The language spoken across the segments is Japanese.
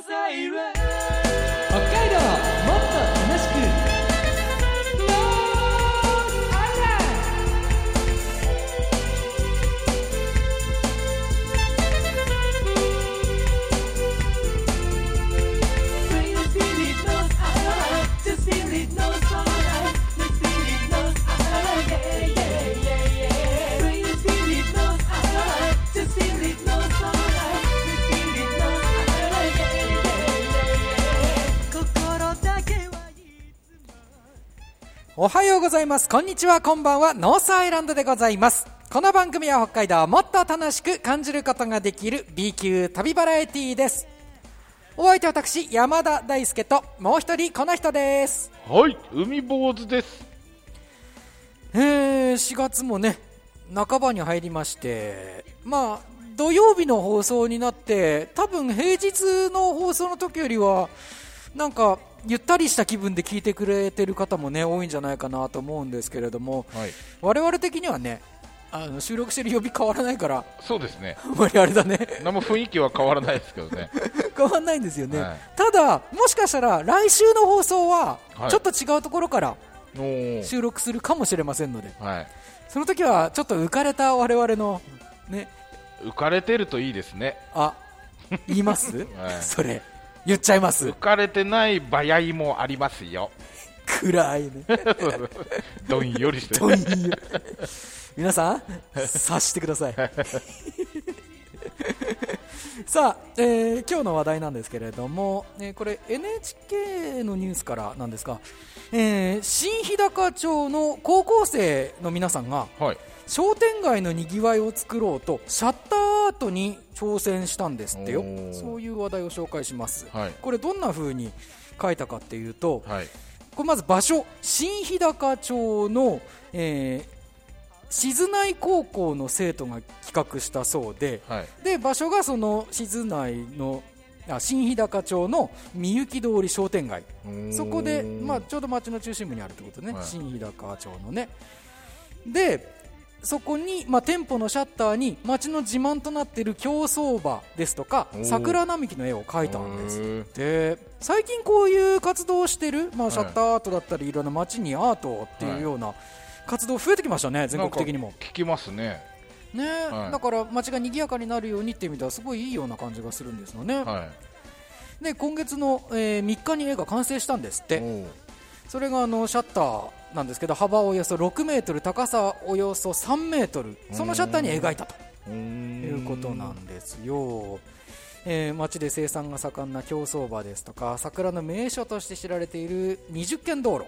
北おはようございます。こんにちは。こんばんは。ノースアイランドでございます。この番組は北海道をもっと楽しく感じることができる B 級旅バラエティーです。お相手は私山田大輔ともう一人この人です。はい、海坊主です。えー、4月もね半ばに入りましてまあ土曜日の放送になって多分平日の放送の時よりはなんかゆったりした気分で聞いてくれてる方もね多いんじゃないかなと思うんですけれどもはい、我々的にはねあの収録してる曜日変わらないからそうですね。あんまりあれだね。何も雰囲気は変わらないですけどね。変わらないんですよね、はい。ただもしかしたら来週の放送ははい。ちょっと違うところから収録するかもしれませんので。はい。その時はちょっと浮かれた我々のね。浮かれてるといいですね。あ言います、はい。それ言っちゃいます浮かれてない場合もありますよ。暗いね どんよりして。どんよ皆さん察してくださいさあ、えー今日の話題なんですけれども、えーこれ NHK のニュースからなんですが、えー新日高町の高校生の皆さんがはい。商店街のにぎわいを作ろうとシャッターアートに挑戦したんですってよ。そういう話題を紹介します、はい。これどんな風に書いたかっていうとはい。これまず場所新日高町の、えー静内高校の生徒が企画したそうではい。で場所がその静内のあ新日高町のみゆき通り商店街。そこで、まあ、ちょうど町の中心部にあるってことね、はい。新日高町のね。でそこに、まあ、店舗のシャッターに町の自慢となっている競走馬ですとか桜並木の絵を描いたんです。で最近こういう活動をしてる、まあ、いシャッターアートだったりいろんな街にアートっていうような活動増えてきましたね全国的にも。聞きますね。ね、はい。だから街が賑やかになるようにっていう意味ではすごいいいような感じがするんですよね、はで今月の、えー3日に絵が完成したんですって。ー。それがあのシャッターなんですけど幅およそ6メートル高さおよそ3メートルそのシャッターに描いたと。いうことなんですよ、えー町で生産が盛んな競走馬ですとか桜の名所として知られている20軒道路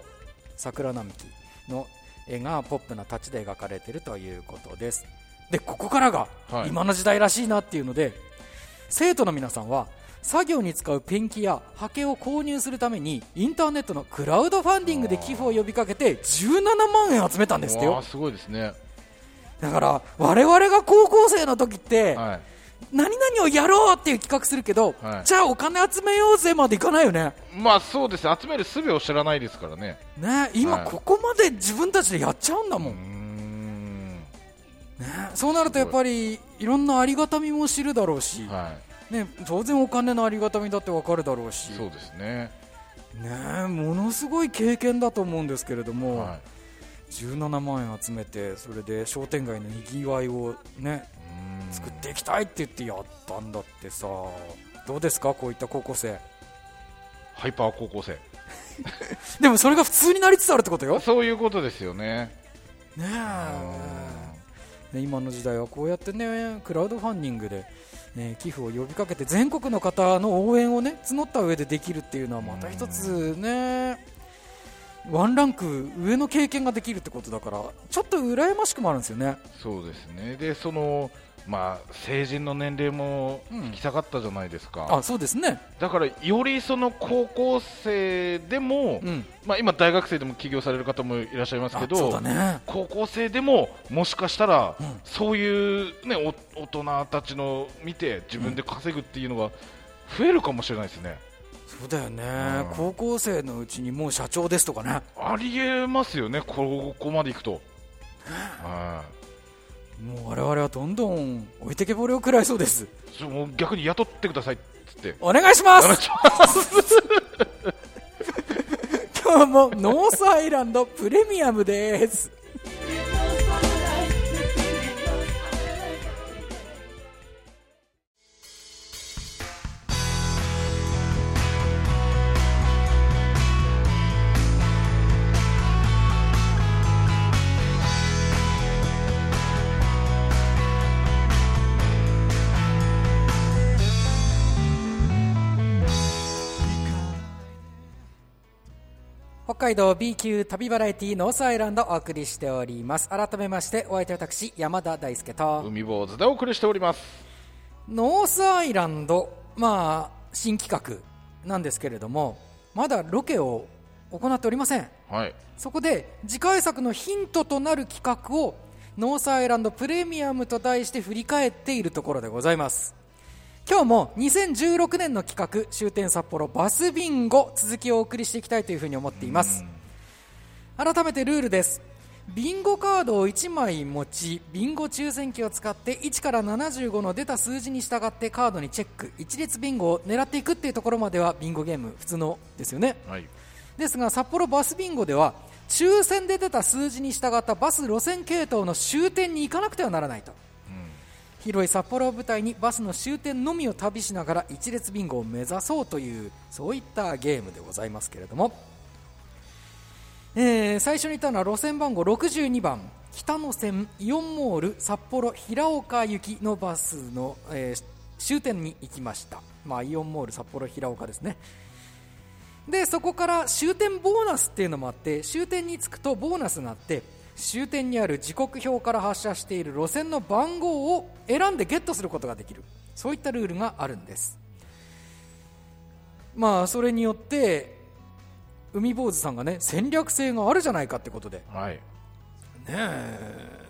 桜並木の絵がポップなタッチで描かれているということです。でここからがはい。今の時代らしいなっていうので、生徒の皆さんは作業に使うペンキやハケを購入するためにインターネットのクラウドファンディングで寄付を呼びかけて17万円集めたんですってよすごいですね。だから我々が高校生の時って、はい。何々をやろうっていう企画するけど、はいじゃあお金集めようぜまでいかないよねまあそうですね。集める術を知らないですからね。ね今はいここまで自分たちでやっちゃうんだもん。ね、そうなるとやっぱりいろんなありがたみも知るだろうし、はね、当然お金のありがたみだってわかるだろうしい。そうですね。ね、ものすごい経験だと思うんですけれども、は17万円集めてそれで商店街のにぎわいをね作っていきたいって言ってやったんだってさどうですか？こういった高校生ハイパー高校生。でもそれが普通になりつつあるってことよそういうことですよね。ねえね今の時代はこうやってねクラウドファンディングで、ね、寄付を呼びかけて全国の方の応援をね募った上でできるっていうのはまた一つね。ワンランク上の経験ができるってことだからちょっと羨ましくもあるんですよねそうですね。で、その、まあ、成人の年齢もうん引き下がったじゃないですか。あそうですねだから、よりその高校生でも、うんまあ、今、大学生でも起業される方もいらっしゃいますけど、ね高校生でももしかしたら、うんそういう、ね、お大人たちの見て自分で稼ぐっていうのが増えるかもしれないですね。そうだよね、うん。高校生のうちにもう社長ですとかね。ありえますよね、ここまでいくと。はもう我々はどんどん置いてけぼりを食らいそうです。もう逆に雇ってくださいってつって。お願いします。今日もノースアイランドプレミアムです北海道 B 級旅バラエティノースアイランドお送りしております。改めましてお相手は私山田大輔と海坊主でお送りしております。ノースアイランドまあ新企画なんですけれどもまだロケを行っておりません。はい。そこで次回作のヒントとなる企画をノースアイランドプレミアムと題して振り返っているところでございます今日も2016年の企画終点札幌バスビンゴ続きをお送りしていきたいというふうに思っています。改めてルールです。ビンゴカードを1枚持ちビンゴ抽選機を使って1から75の出た数字に従ってカードにチェック一列ビンゴを狙っていくっていうところまではビンゴゲーム普通のですよね。はい。ですが札幌バスビンゴでは抽選で出た数字に従ったバス路線系統の終点に行かなくてはならないと、広い札幌を舞台にバスの終点のみを旅しながら一列ビンゴを目指そうというそういったゲームでございますけれども、えー最初に言ったのは路線番号62番北野線イオンモール札幌平岡行きのバスの、えー終点に行きました、まあ、イオンモール札幌平岡ですね。でそこから終点ボーナスっていうのもあって終点に着くとボーナスがあって終点にある時刻表から発射している路線の番号を選んでゲットすることができる。そういったルールがあるんです。まあそれによって海坊主さんがね戦略性があるじゃないかってことで。ねはい。え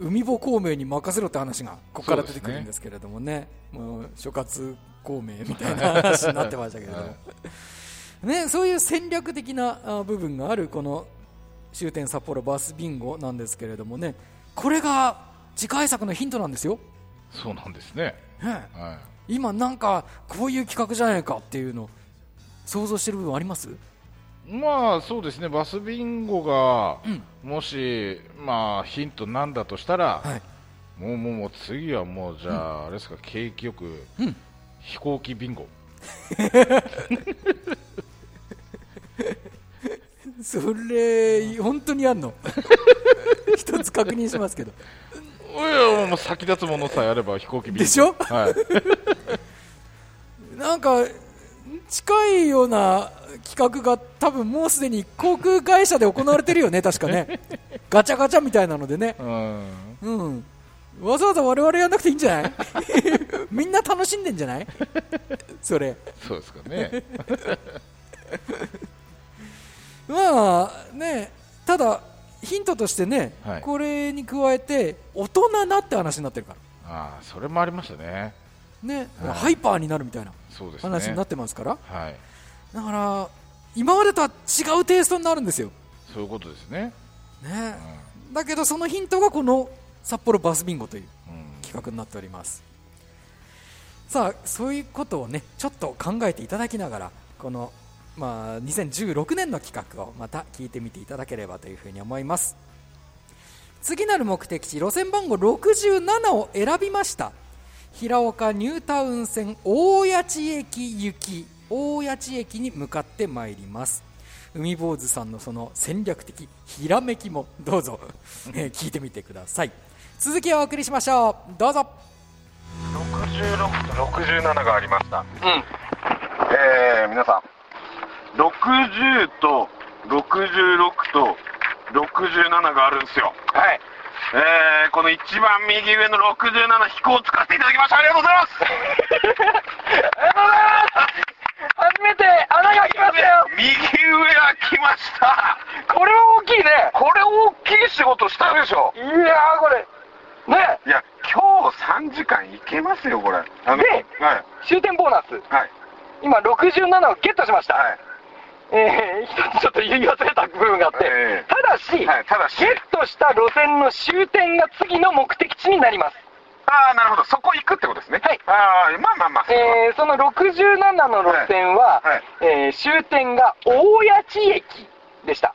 海坊孔明に任せろって話がここから出てくるんですけれどもね。もう諸葛孔明みたいな話になってましたけれども、はい。ね、そういう戦略的なあ部分があるこの終点札幌バスビンゴなんですけれどもねこれが次回作のヒントなんですよ、そうなんですね。ね。は今なんかこういう企画じゃないかっていうの想像してる部分あります？いまあそうですね。バスビンゴがうん。もしまあヒントなんだとしたら、はい。もうもうもう次はもうじゃあ、あれですか景気よくうん飛行機ビンゴ それ本当にあんの？一つ確認しますけど。いやもう先立つものさえあれば飛行機ビンゴでしょ？はい。なんか近いような企画が多分もうすでに航空会社で行われてるよね確かね。ガチャガチャみたいなのでね。うん。うん。わざわざ我々やんなくていいんじゃない？みんな楽しんでんじゃない？それ。そうですかねまあねただヒントとしてね、はい。これに加えて大人なって話になってるから。ああそれもありましたね。ね、はい。ハイパーになるみたいな話になってますから、はい。だから今までとは違うテイストになるんですよ、そういうことですね。ね。だけどそのヒントがこの札幌バスビンゴといううん、うん。企画になっております。さあそういうことをねちょっと考えていただきながらこの、まあ、2016年の企画をまた聞いてみていただければというふうに思います。次なる目的地路線番号67を選びました。平岡ニュータウン線大谷地駅行き大谷地駅に向かってまいります。海坊主さんのその戦略的ひらめきもどうぞ、えー聞いてみてください。続きをお送りしましょう。どうぞ。66と67がありました。うん。えー、皆さん、60と66と67があるんですよ。はい。えー、この一番右上の67飛行を使っていただきました。ありがとうございます。ありがとうございます。初めて穴が来ましたよ。右上は来ました。これは大きいね。これ大きい仕事したでしょ。いやー、これ。ねいや、今日3時間いけますよ、これ。ではい。終点ボーナス、はい。今67をゲットしました。はい。えー、一つちょっと言い忘れた部分があって、ええただし、はいただし。ゲットした路線の終点が次の目的地になります。ああなるほど。そこ行くってことですね。はい。ああまあまあまあそえーその67の路線は、はいはい。えー終点が大谷地駅でした。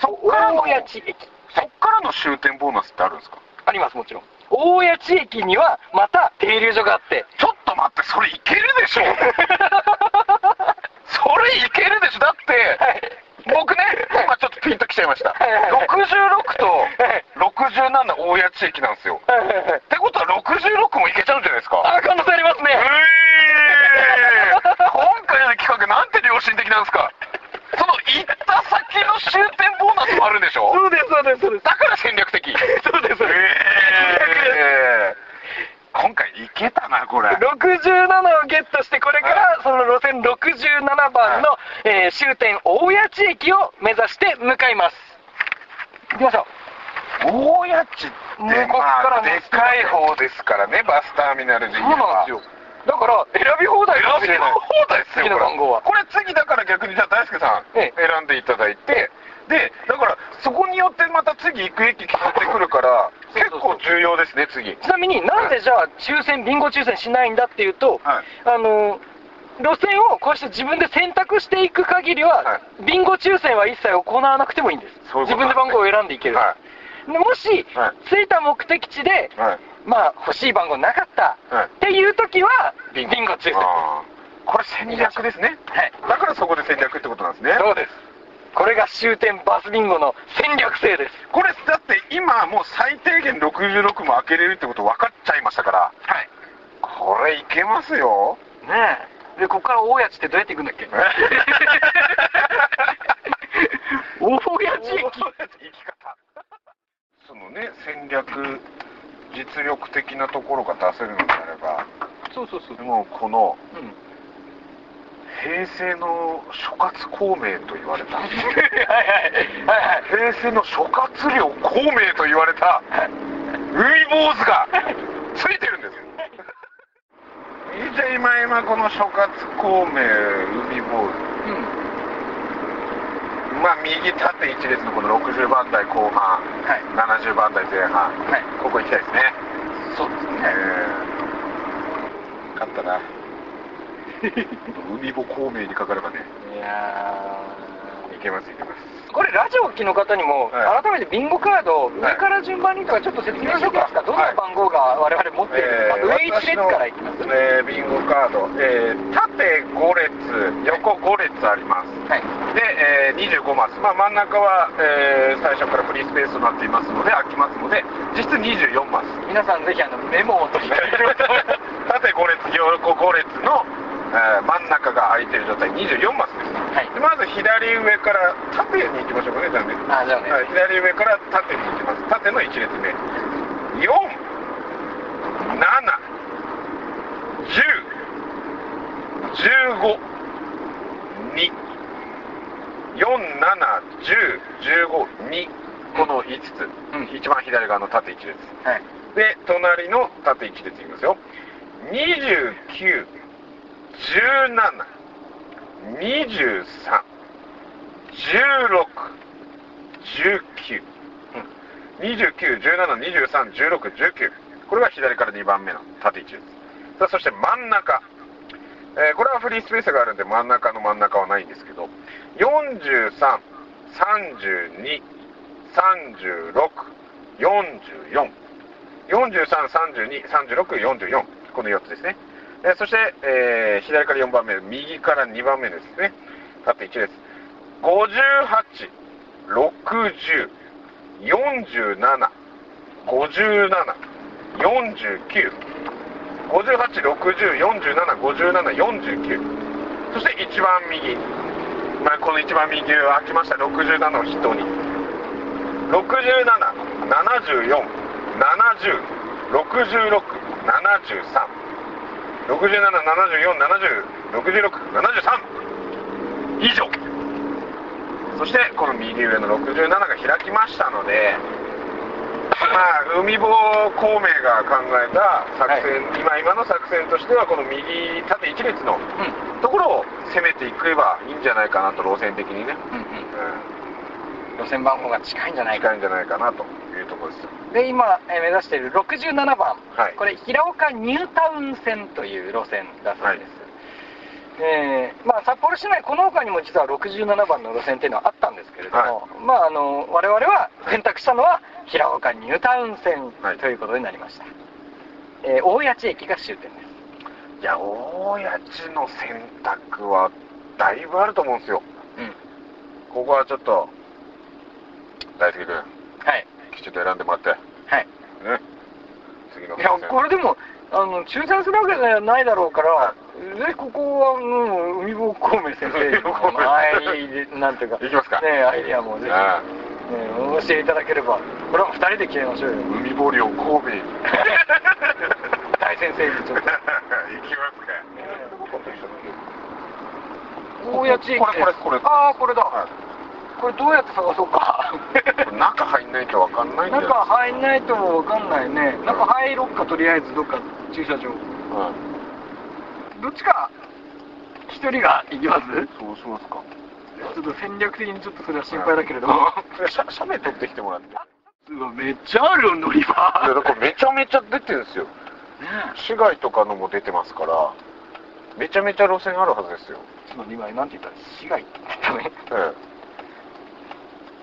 そっからの大谷地駅。そっからの終点ボーナスってあるんですか？あります、もちろん。大谷地駅には、また停留所があって、ちょっと待ってそれいけるでしょ それいけるでしょ？だって、僕ね今ちょっとピンときちゃいました。はいはいはい。66とはい。67大谷地駅なんですよ。ってことは66もいけちゃうんじゃないですか。あ、可能性ありますね。えー、今回の企画なんて良心的なんですか。その行った先の終点ボーナスもあるんでしょ？そうです、そうです、そうです。だから戦略的。そうです、そうです。えー。今回いけたなこれ。67をゲットして、これからその路線67番の、えー終点大谷地駅を目指して向かいます。行きましょ大谷地ってまあでかい方ですからねバスターミナルでう。言えばよ。だから、選び放題かもしれない。放題ですよ次の番号はこれ。これ次だから逆にじゃあ大輔さんええ。選んでいただいて。でだからそこによってまた次行く駅決まってくるから結構重要ですね次。ちなみになんでじゃあ抽選、ビンゴ抽選しないんだっていうと、はい。あの路線をこうして自分で選択していく限りは、はビンゴ抽選は一切行わなくてもいいんです。そういう自分で番号を選んでいける。はでもし、はい。着いた目的地で、まあ欲しい番号なかった、はい。っていう時は、ビビンゴ抽選。これ戦略ですね。はい。だからそこで戦略ってことなんですね。そうです。これが終点バスビンゴの戦略性です。これだって今もう最低限66も開けれるってこと分かっちゃいましたからはい。これいけますよねえ。で、ここから大谷地ってどうやって行くんだっけ？大谷地駅。生き方そのね戦略実力的なところが出せるのであればそうそうそう。もうこのうん。平成の諸葛孔明と言われた。はいはい。はい。はい。平成の諸葛亮孔明と言われた。海坊主がついてるんですよ。じゃあ今今この諸葛孔明海坊主。うん。まあ右縦一列のこの60番台後半、はい。70番台前半、はい。ここ行きたいですね。そうですね。えー、勝ったな海坊孔明にかかればね。いやいけますいけます。ーこれラジオを機の方にも、はい。改めてビンゴカード、上から順番にとかちょっと説明しておきますか、どんな番号が我々持っているのか、上一列からいきます。えービンゴカード、えー縦5列横5列あります。はい。で、えー25マス、まあ、真ん中は、えー最初からフリースペースとなっていますので空きますので実質24マス。皆さんぜひあのメモを取りたい。縦5列横5列の、えー真ん中が空いてる状態。24マスです、はい。でまず左上から縦に行きましょうかねじゃあねあ、じゃあね。はい、左上から縦に行きます。縦の1列目。4 7 10 15 2 4 7 10 15 2この5つ、うん。一番左側の縦1列。はい。で隣の縦1列いきますよ。29 17 23 16 19 29、17、23、16、19これが左から2番目の縦1列さあそして真ん中、えーこれはフリースペースがあるんで真ん中の真ん中はないんですけど43、32、36、44 43、32、36、44この4つですね、えそして、えー左から4番目右から2番目ですね。縦1列。58、60、47、57、49、58、60、47、57、49そして一番右、まあ、この一番右は開きました。67を筆頭に。67、74、70、66、73 67、74、70、66、73以上そしてこの右上の67が開きましたのでまあ海坊孔明が考えた作戦、今今の作戦としてはこの右縦一列のうん。ところを攻めていけばいいんじゃないかなと路線的にね、うんうん。うん路線番号が近いんじゃないか。近いんじゃないかなというところですよ。で今、えー目指している67番、はい。これ平岡ニュータウン線という路線だそうです、えーまあ、札幌市内この他にも実は67番の路線っていうのはあったんですけれども、まああの我々は選択したのは平岡ニュータウン線はいとい。うことになりました、えー大谷地駅が終点です。いや大谷地の選択はだいぶあると思うんですよ。うん。ここはちょっと大輔君はいきちんと選んでもらって。ねはい。次のいやこれでもあの抽選するわけじゃないだろうから、でここはもう海坊孔明先生の はいなんていうかいきますかねアイディアもぜひ、ねああ、教えていただければこれはもう2人で決めましょうよ。海ぼりを神戸に大先生にちょっと。行きますか。大谷地駅これこれこれ。ああこれだ、はいこれどうやって探そうか。中入んないとわかんないんだよ。中入んないと分かんないね。中入ろっかとりあえずどっか駐車場。うん。どっちか一人が行きます？そうしますか。ちょっと戦略的にちょっとそれは心配だけれども、写写メ撮ってきてもらって。うわめっちゃあるよ乗り場いやだからめちゃめちゃ出てるんですよ。市街とかのも出てますからめちゃめちゃ路線あるはずですよ。ちょっと今なんて言ったら市街って言ったね。え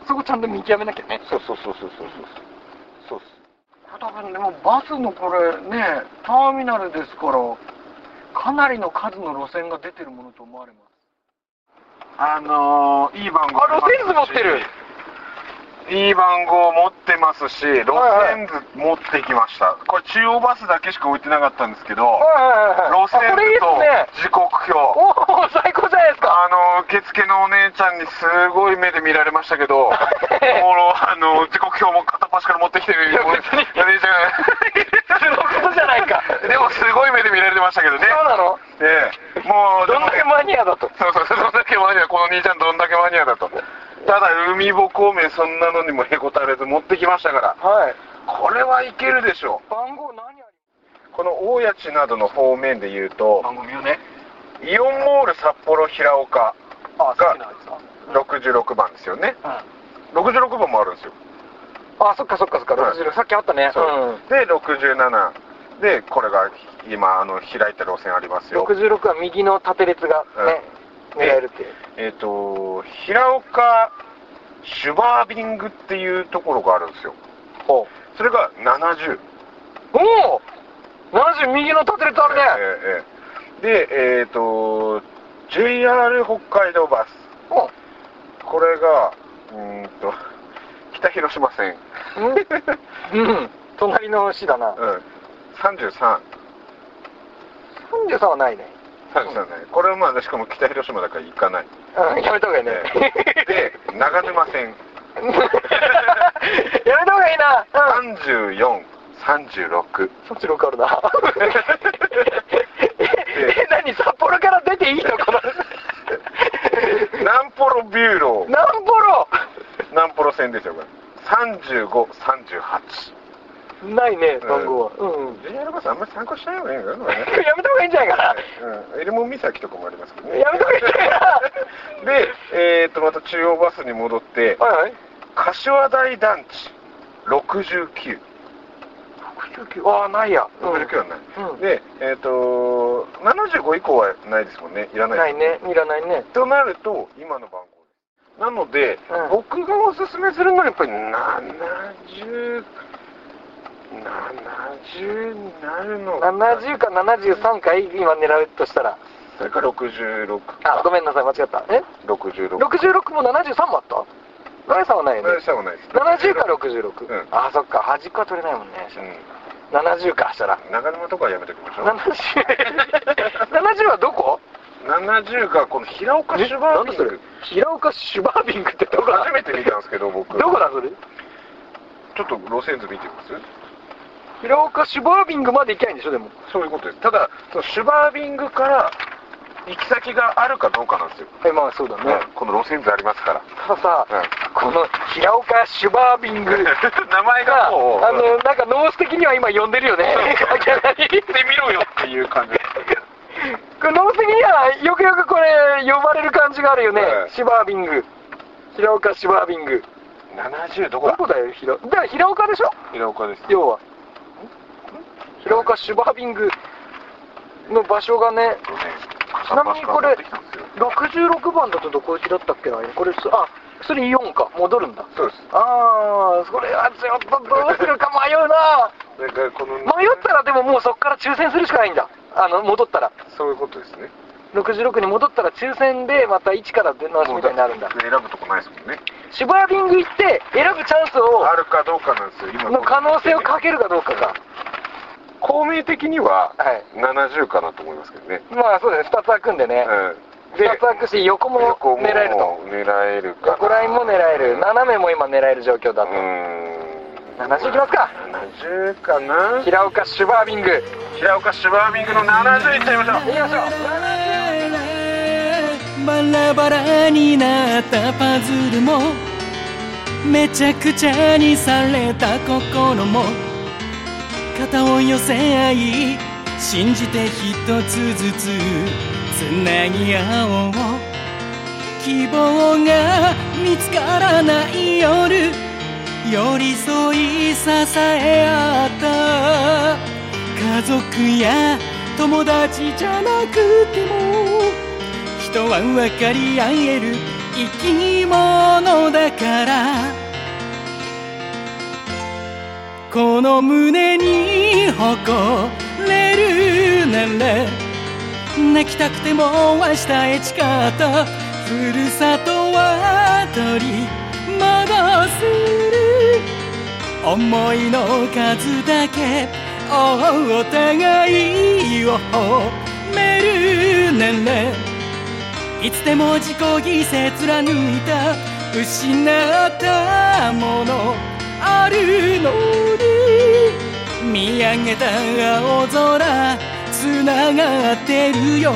そこちゃんと見極めなきゃね。えそうそうそうそうそうそう。そうっす多分でもバスのこれねターミナルですからかなりの数の路線が出てるものと思われます。あのー、いい番号あ路線図持ってる。いい番号持ってますし路線図持ってきました。これ中央バスだけしか置いてなかったんですけどはいはいはい路線図と時刻表。おお最高ですか？あの受付のお姉ちゃんにすごい目で見られましたけど、もうあの時刻表も片っ端から持ってきてるお姉ちゃ 普通のことじゃないか。ん、でもすごい目で見られてましたけどね、そうなの？ええ、もう、どんだけマニアだと？そうそう、どんだけマニア、この兄ちゃんどんだけマニアだと。ただ、海ぼ孔明そんなのにもへこたれず持ってきましたから、はい。これはいけるでしょ番号何ありう。この大谷地などの方面で言うと、番号見ようねイオンモール札幌平岡あが好きなやつだ66番ですよね。うん。66番もあるんですよ。あそっかそっかそっか。はい。60さっきあったね。そう。で、67。で、これが今、あの、開いた路線ありますよ。66は右の縦列がねうん。狙えるっていう。えっ、と、平岡シュバービングっていうところがあるんですよ。ほそれが70。うおお70右の縦列あるね。ええええで、えっ、と、JR 北海道バス。おこれが、うーんと、北広島線。うんうん隣の市だなうん。33。33はないね33ね。これはまあ、しかも北広島だから行かない。うんやめた方がいいねで、長沼線。やめた方がいいなうん34、36。そっち6あるな え何札幌から出ていいのこのナンポロビューロー。ナンボロナンポロ線ですよ、これ。35、38。ないね番号はうんうん JR バスあんまり参考しない方がいいのかな、これね やめた方がいいんじゃないかなうん。エルモン岬とかもありますけどね。やめた方がいいんじゃないかで、えー、と、また中央バスに戻ってな、はいはい柏台団地、69。69ああないや。69はない。うん。で、えっ、と、75以降はないですもんね。いらない。ないね。いらないね。となると、今の番号です。なので、うん。僕がおすすめするのはやっぱり70、70になるのか70か73か今狙うとしたら。それか。ら66あごめんなさい間違った。え？66 66も73もあった？ライさんはないよね。何したもないです。70か66、うん。あそっか。端っこは取れないもんね。う70かしたら。ん長沼とかはやめておきましょう70 70はどこ？70がこの平岡シュバービング。平岡シュバービングってどこだ？初めて見たんですけど僕。どこだそれ？ちょっと路線図見てみます？平岡シュバービングまで行きゃいいんでしょでも。そういうことです。ただそのシュバービングから行き先があるかどうかなんですよ、はいまあそうだね、うんこの路線図ありますから。たださ、うん。この平岡シュバービング。名前ががもう。あのなんかノース的には今呼んでるよね。行ってみろよっていう感じ。これノース的にはよくよくこれ呼ばれる感じがあるよね、はいシュバービング。平岡シュバービング。70どこだどこだよ平？だ平岡でしょ？平岡です。要は。平岡シュバービングの場所がねちなみにこれ66番だとどこ行きだったっけな？これすあそれイオンか。戻るんだ。そうです。ああそれはちょっとどうするか迷うな。だからこの迷ったらでももうそこから抽選するしかないんだ。あの戻ったら。そういうことですね。66に戻ったら抽選でまた1から出直しみたいになるんだ。選ぶとこないですもんね。シュバービング行って選ぶチャンスをあるかどうかなんですよ今の。可能性をかけるかどうかか公明的にははい。70かなと思いますけどね、まあそうですね。2つ開くんでね、うん、2つ開くし横も狙えると。狙えるかな。横ラインも狙える。斜めも今狙える状況だと、うーん70いきますか。70かな。平岡シュバービング。平岡シュバービングの70いっちゃいましょう。いきましょう。バラバラになったパズルもめちゃくちゃにされた心も肩を寄せ合い信じて一つずつつなぎ合おう希望が見つからない夜寄り添い支え合った。家族や友達じゃなくても人は分かり合える生き物だから。この胸に誇れるなら泣きたくても明日へ誓ったふるさとは取り戻せる。思いの数だけお互いを褒めるならいつでも自己犠牲貫いた失ったものあるの見上げた青空つながってるよ。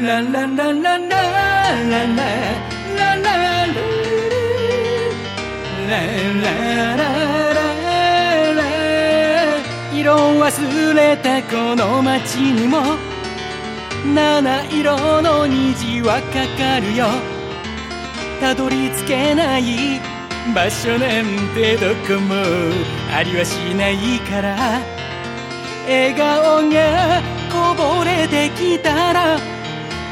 ララララララララララララララ色忘れたこの街にも七色の虹はかかるよたどり着けない場所なんてどこもありはしないから。笑顔がこぼれてきたら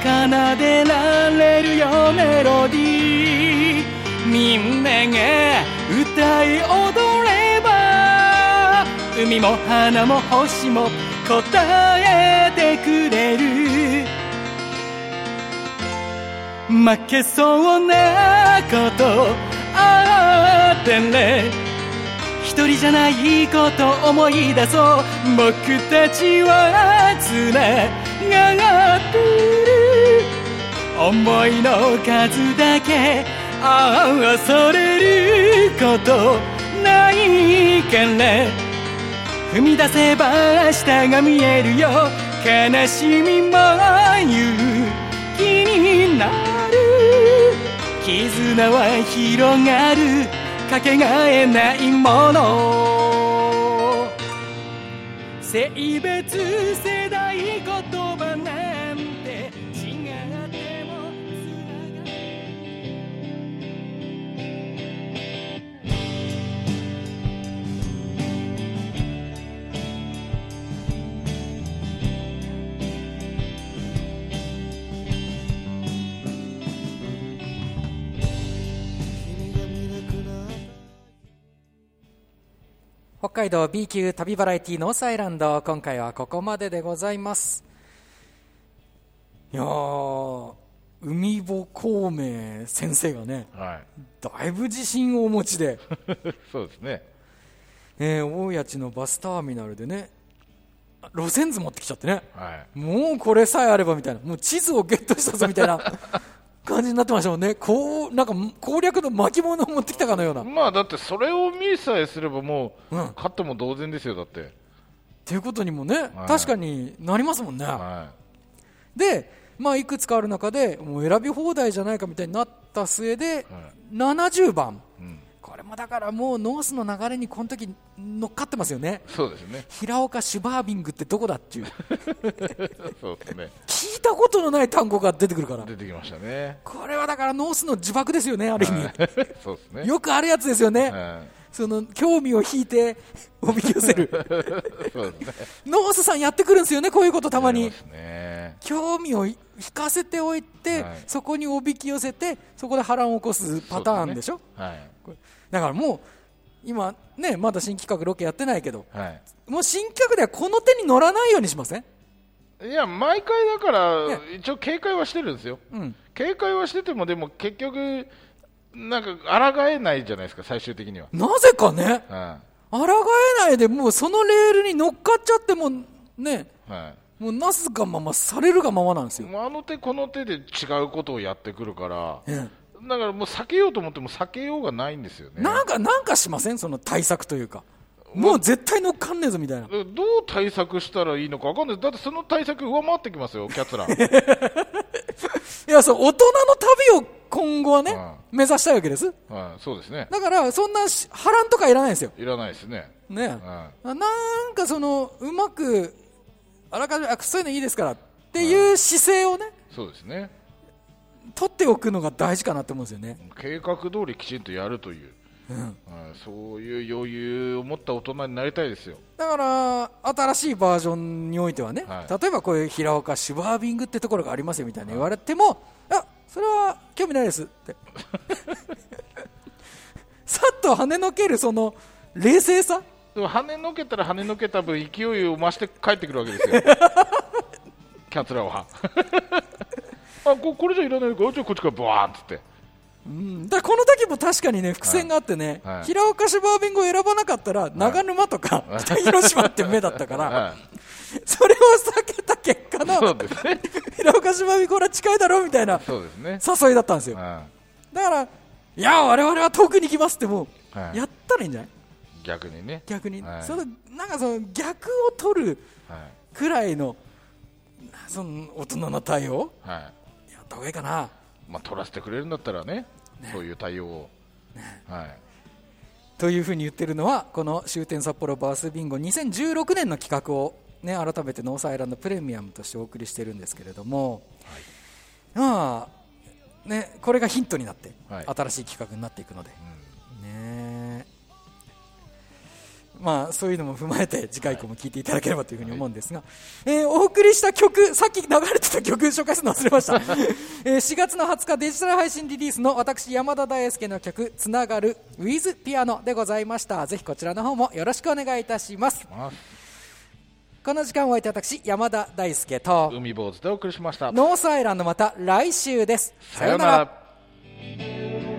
奏でられるよメロディー。みんなが歌い踊れば海も花も星も答えてくれる。負けそうなことってね。一人じゃないこと思い出そう。僕たちはつながってる。思いの数だけ合わされることないから踏み出せば明日が見えるよ。悲しみも勇気になる。絆は広がる。かけがえないもの。性別世代ごと海道 B 級旅バラエティノースアイランド今回はここまででございます。いやー海保孔明先生がねはだいぶ自信をお持ちで、い そうですね。えー大谷地のバスターミナルでね路線図持ってきちゃってね。はい。もうこれさえあればみたいな。もう地図をゲットしたぞみたいな感じになってましたもんね。こうなんか攻略の巻物を持ってきたかのような。まあだってそれを見さえすればもう、うん。勝っても同然ですよだって。っていうことにもね、はい。確かになりますもんね、はで、まあ、いくつかある中でもう選び放題じゃないかみたいになった末で、70番い、うん、これもだからもうノースの流れにこの時乗っかってますよね。そうですね。平岡シュバービングってどこだっていう。そうですね。聞いたことのない単語が出てくるから。出てきましたね。これはだからノースの呪縛ですよねある意味、そうですね。よくあるやつですよね、はい。その興味を引いておびき寄せる。そうですね。ノースさんやってくるんですよねこういうことたまに。興味を引かせておいて、はい。そこにおびき寄せてそこで波乱を起こすパターンでしょ。はいだからもう今ねまだ新企画ロケやってないけどはい。もう新企画ではこの手に乗らないようにしません？いや毎回だからね。一応警戒はしてるんですよ。うん。警戒はしててもでも結局なんか抗えないじゃないですか最終的には、なぜかね。は抗えないでもうそのレールに乗っかっちゃってもねい。はもうなすがままされるがままなんですい、よ、あの手この手で違うことをやってくるからえだからもう避けようと思っても避けようがないんですよね。えなんかなんかしません？その対策というか。もう絶対乗っかんねえぞみたいな。どう対策したらいいのか分かんない。だってその対策上回ってきますよキャツラ。いやそう大人の旅を今後はね、目指したいわけです。はい、そうですね。だからそんなし波乱とかいらないんですよ。いらないですね。ね、はなん。かそのうまくあらかじめあそういうのいいですからっていう姿勢をねそうですね取っておくのが大事かなと思うんですよね。計画通りきちんとやるという、はいそういう余裕を持った大人になりたいですよ。だから新しいバージョンにおいてはね、はい。例えばこういう平岡シュバービングってところがありますよみたいな言われても、あそれは興味ないですって。さっと跳ねのけるその冷静さ？でも跳ねのけたら跳ねのけた分勢いを増して帰ってくるわけですよ。キャツラはあここれじゃいらないか？らじゃあこっちからバーンっつって。うん。だこの時も確かにね伏線があってね、はい。はい。平岡シュバービングを選ばなかったら、長沼とか北 広島って目だったから、はそれを避けた結果のね。平岡シュバービングこれは近いだろうみたいな誘いだったんですよ。はだからいや我々は遠くに行きますってもう、はい。やったらいいんじゃない？い、逆にね、逆に、はい。そのなんかその逆を取るはい。くらいのその大人の対応った方がいいかな。まあ、取らせてくれるんだったらねそういう対応を、はい、というふうに言ってるのはこの終点札幌バースビンゴ2016年の企画を、ね、改めてノースアイランドプレミアムとしてお送りしてるんですけれども、まあね、これがヒントになって、はい。新しい企画になっていくので、ねまあ、そういうのも踏まえて次回以降も聞いていただければというふうに思うんですが、えーお送りした曲さっき流れてた曲紹介するの忘れました、えー4月の20日デジタル配信リリースの私山田大輔の曲「つながる with ピアノ」でございました。ぜひこちらの方もよろしくお願いいたします。まあこの時間を終えて私山田大輔と海坊主でお送りしました。ノースアイランドまた来週です。さようなら。